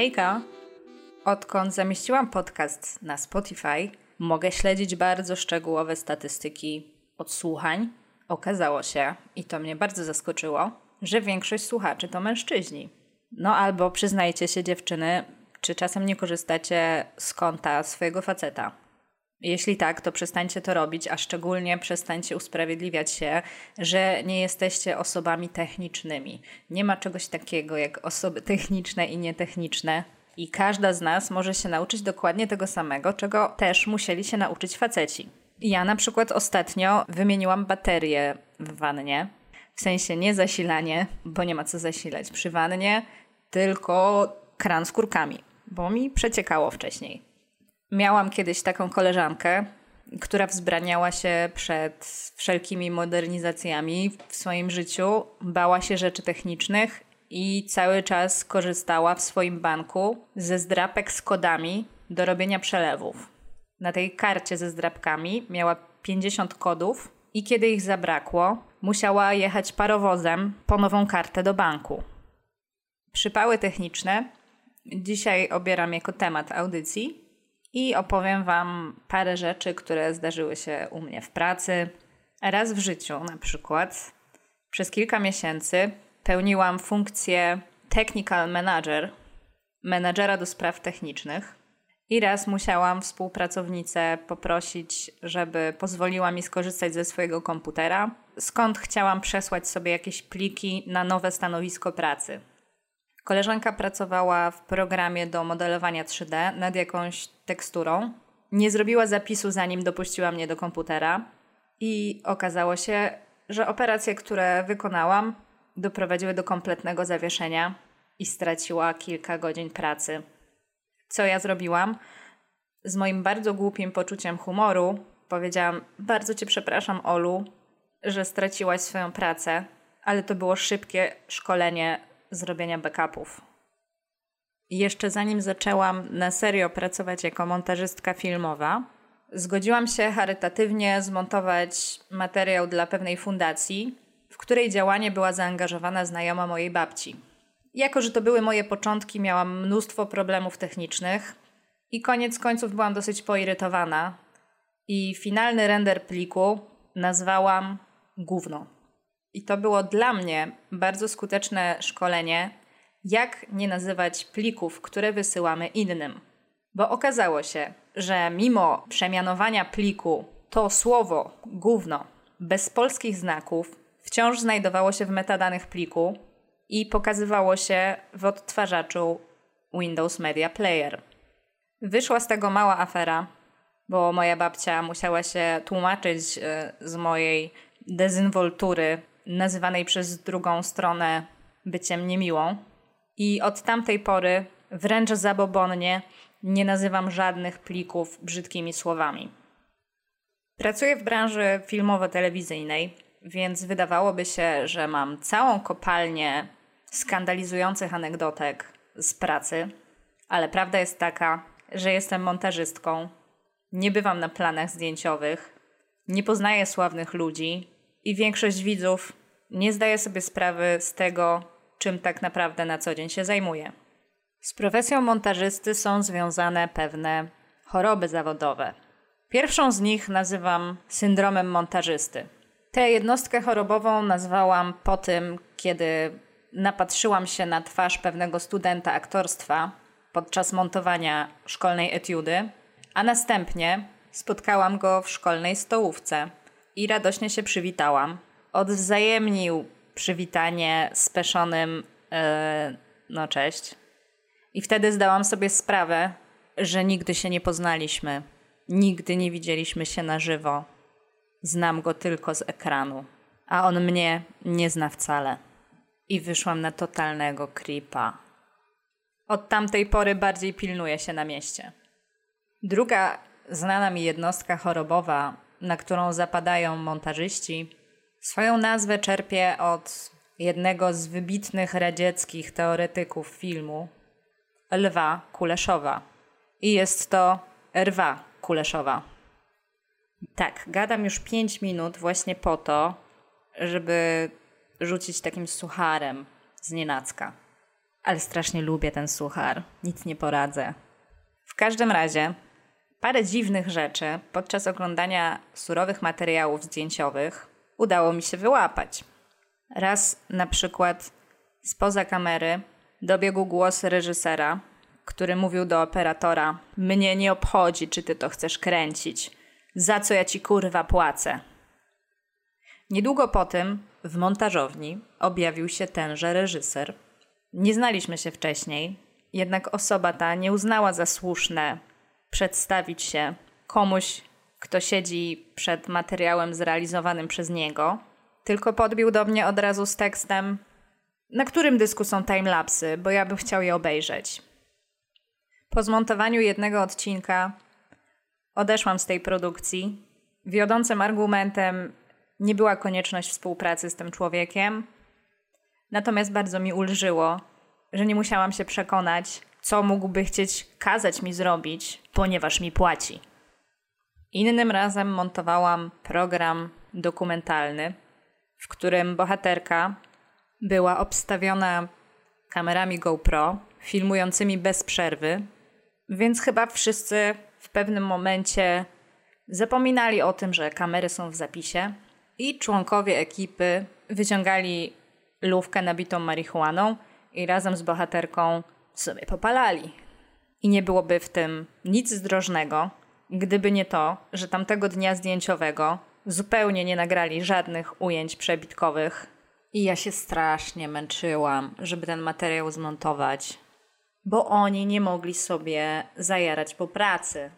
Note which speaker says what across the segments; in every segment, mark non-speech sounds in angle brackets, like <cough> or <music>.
Speaker 1: Hejka! Odkąd zamieściłam podcast na Spotify, mogę śledzić bardzo szczegółowe statystyki odsłuchań. Okazało się, i to mnie bardzo zaskoczyło, że większość słuchaczy to mężczyźni. No albo przyznajcie się dziewczyny, czy czasem nie korzystacie z konta swojego faceta? Jeśli tak, to przestańcie to robić, a szczególnie przestańcie usprawiedliwiać się, że nie jesteście osobami technicznymi. Nie ma czegoś takiego jak osoby <laughs> techniczne i nietechniczne. I każda z nas może się nauczyć dokładnie tego samego, czego też musieli się nauczyć faceci. Ja na przykład ostatnio wymieniłam baterię w wannie. W sensie nie zasilanie, bo nie ma co zasilać przy wannie, tylko kran z kurkami, bo mi przeciekało wcześniej. Miałam kiedyś taką koleżankę, która wzbraniała się przed wszelkimi modernizacjami w swoim życiu, bała się rzeczy technicznych i cały czas korzystała w swoim banku ze zdrapek z kodami do robienia przelewów. Na tej karcie ze zdrapkami miała 50 kodów i kiedy ich zabrakło, musiała jechać parowozem po nową kartę do banku. Przypały techniczne dzisiaj obieram jako temat audycji i opowiem Wam parę rzeczy, które zdarzyły się u mnie w pracy. Raz w życiu, na przykład, przez kilka miesięcy pełniłam funkcję technical manager, menadżera do spraw technicznych. I raz musiałam współpracownicę poprosić, żeby pozwoliła mi skorzystać ze swojego komputera, skąd chciałam przesłać sobie jakieś pliki na nowe stanowisko pracy. Koleżanka pracowała w programie do modelowania 3D nad jakąś teksturą. Nie zrobiła zapisu, zanim dopuściła mnie do komputera, i okazało się, że operacje, które wykonałam, doprowadziły do kompletnego zawieszenia i straciła kilka godzin pracy. Co ja zrobiłam? Z moim bardzo głupim poczuciem humoru powiedziałam: Bardzo cię przepraszam, Olu, że straciłaś swoją pracę, ale to było szybkie szkolenie zrobienia backupów. Jeszcze zanim zaczęłam na serio pracować jako montażystka filmowa, zgodziłam się charytatywnie zmontować materiał dla pewnej fundacji, w której działanie była zaangażowana znajoma mojej babci. Jako, że to były moje początki, miałam mnóstwo problemów technicznych i koniec końców byłam dosyć poirytowana. I finalny render pliku nazwałam gówno. I to było dla mnie bardzo skuteczne szkolenie, jak nie nazywać plików, które wysyłamy innym. Bo okazało się, że mimo przemianowania pliku, to słowo gówno bez polskich znaków wciąż znajdowało się w metadanych pliku i pokazywało się w odtwarzaczu Windows Media Player. Wyszła z tego mała afera, bo moja babcia musiała się tłumaczyć e, z mojej dezynwoltury nazywanej przez drugą stronę byciem niemiłą. I od tamtej pory wręcz zabobonnie nie nazywam żadnych plików brzydkimi słowami. Pracuję w branży filmowo-telewizyjnej, więc wydawałoby się, że mam całą kopalnię skandalizujących anegdotek z pracy, ale prawda jest taka, że jestem montażystką, nie bywam na planach zdjęciowych, nie poznaję sławnych ludzi i większość widzów nie zdaje sobie sprawy z tego, czym tak naprawdę na co dzień się zajmuje. Z profesją montażysty są związane pewne choroby zawodowe. Pierwszą z nich nazywam syndromem montażysty. Tę jednostkę chorobową nazwałam po tym, kiedy napatrzyłam się na twarz pewnego studenta aktorstwa podczas montowania szkolnej etiudy, a następnie spotkałam go w szkolnej stołówce i radośnie się przywitałam. Odwzajemnił przywitanie speszonym yy, no cześć. I wtedy zdałam sobie sprawę, że nigdy się nie poznaliśmy. Nigdy nie widzieliśmy się na żywo. Znam go tylko z ekranu, a on mnie nie zna wcale. I wyszłam na totalnego creepa. Od tamtej pory bardziej pilnuję się na mieście. Druga znana mi jednostka chorobowa, na którą zapadają montażyści, swoją nazwę czerpie od jednego z wybitnych radzieckich teoretyków filmu, Lwa Kuleszowa. I jest to Rwa Kuleszowa. Tak, gadam już 5 minut właśnie po to, żeby rzucić takim sucharem z nienacka. Ale strasznie lubię ten suchar. Nic nie poradzę. W każdym razie, parę dziwnych rzeczy podczas oglądania surowych materiałów zdjęciowych udało mi się wyłapać. Raz na przykład spoza kamery dobiegł głos reżysera, który mówił do operatora: Mnie nie obchodzi, czy ty to chcesz kręcić. Za co ja ci kurwa płacę? Niedługo po tym w montażowni objawił się tenże reżyser. Nie znaliśmy się wcześniej, jednak osoba ta nie uznała za słuszne przedstawić się komuś, kto siedzi przed materiałem zrealizowanym przez niego, tylko podbił do mnie od razu z tekstem: Na którym dysku są timelapsy, bo ja bym chciał je obejrzeć. Po zmontowaniu jednego odcinka odeszłam z tej produkcji. Wiodącym argumentem nie była konieczność współpracy z tym człowiekiem, natomiast bardzo mi ulżyło, że nie musiałam się przekonać, co mógłby chcieć kazać mi zrobić, ponieważ mi płaci. Innym razem montowałam program dokumentalny, w którym bohaterka była obstawiona kamerami GoPro, filmującymi bez przerwy, więc chyba wszyscy w pewnym momencie zapominali o tym, że kamery są w zapisie i członkowie ekipy wyciągali lówkę nabitą marihuaną i razem z bohaterką sobie popalali. I nie byłoby w tym nic zdrożnego, gdyby nie to, że tamtego dnia zdjęciowego zupełnie nie nagrali żadnych ujęć przebitkowych. I ja się strasznie męczyłam, żeby ten materiał zmontować, bo oni nie mogli sobie zajarać po pracy.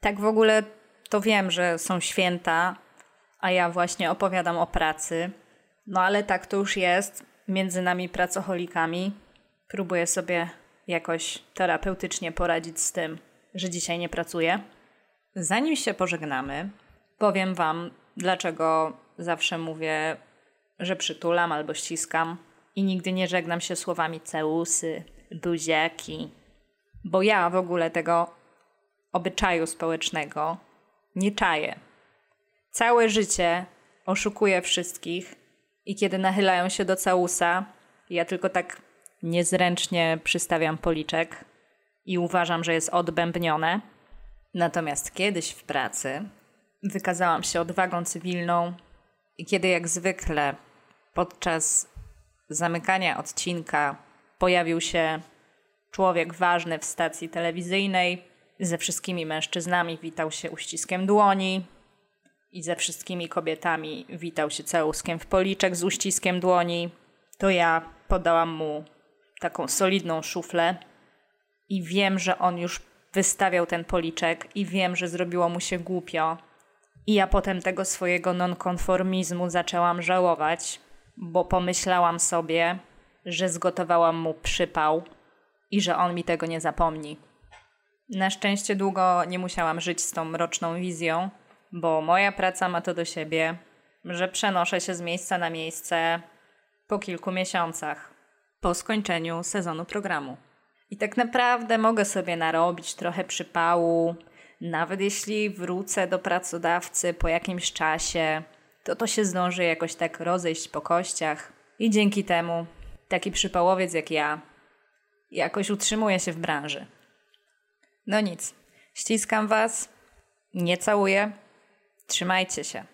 Speaker 1: Tak w ogóle to wiem, że są święta, a ja właśnie opowiadam o pracy. No ale tak to już jest między nami pracocholikami. Próbuję sobie jakoś terapeutycznie poradzić z tym, że dzisiaj nie pracuję. Zanim się pożegnamy, powiem Wam, dlaczego zawsze mówię, że przytulam albo ściskam i nigdy nie żegnam się słowami całusy, buziaki, bo ja w ogóle tego obyczaju społecznego nie czaję. Całe życie oszukuję wszystkich i kiedy nachylają się do całusa, ja tylko tak niezręcznie przystawiam policzek i uważam, że jest odbębnione. Natomiast kiedyś w pracy wykazałam się odwagą cywilną i kiedy jak zwykle podczas zamykania odcinka pojawił się człowiek ważny w stacji telewizyjnej, ze wszystkimi mężczyznami witał się uściskiem dłoni i ze wszystkimi kobietami witał się całuskiem w policzek z uściskiem dłoni, to ja podałam mu taką solidną szuflę i wiem, że on już wystawiał ten policzek i wiem, że zrobiło mu się głupio. I ja potem tego swojego nonkonformizmu zaczęłam żałować, bo pomyślałam sobie, że zgotowałam mu przypał i że on mi tego nie zapomni. Na szczęście długo nie musiałam żyć z tą mroczną wizją, bo moja praca ma to do siebie, że przenoszę się z miejsca na miejsce po kilku miesiącach, po skończeniu sezonu programu. I tak naprawdę mogę sobie narobić trochę przypału, nawet jeśli wrócę do pracodawcy po jakimś czasie, to to się zdąży jakoś tak rozejść po kościach i dzięki temu taki przypałowiec jak ja jakoś utrzymuje się w branży. No nic, ściskam Was, nie całuję, trzymajcie się.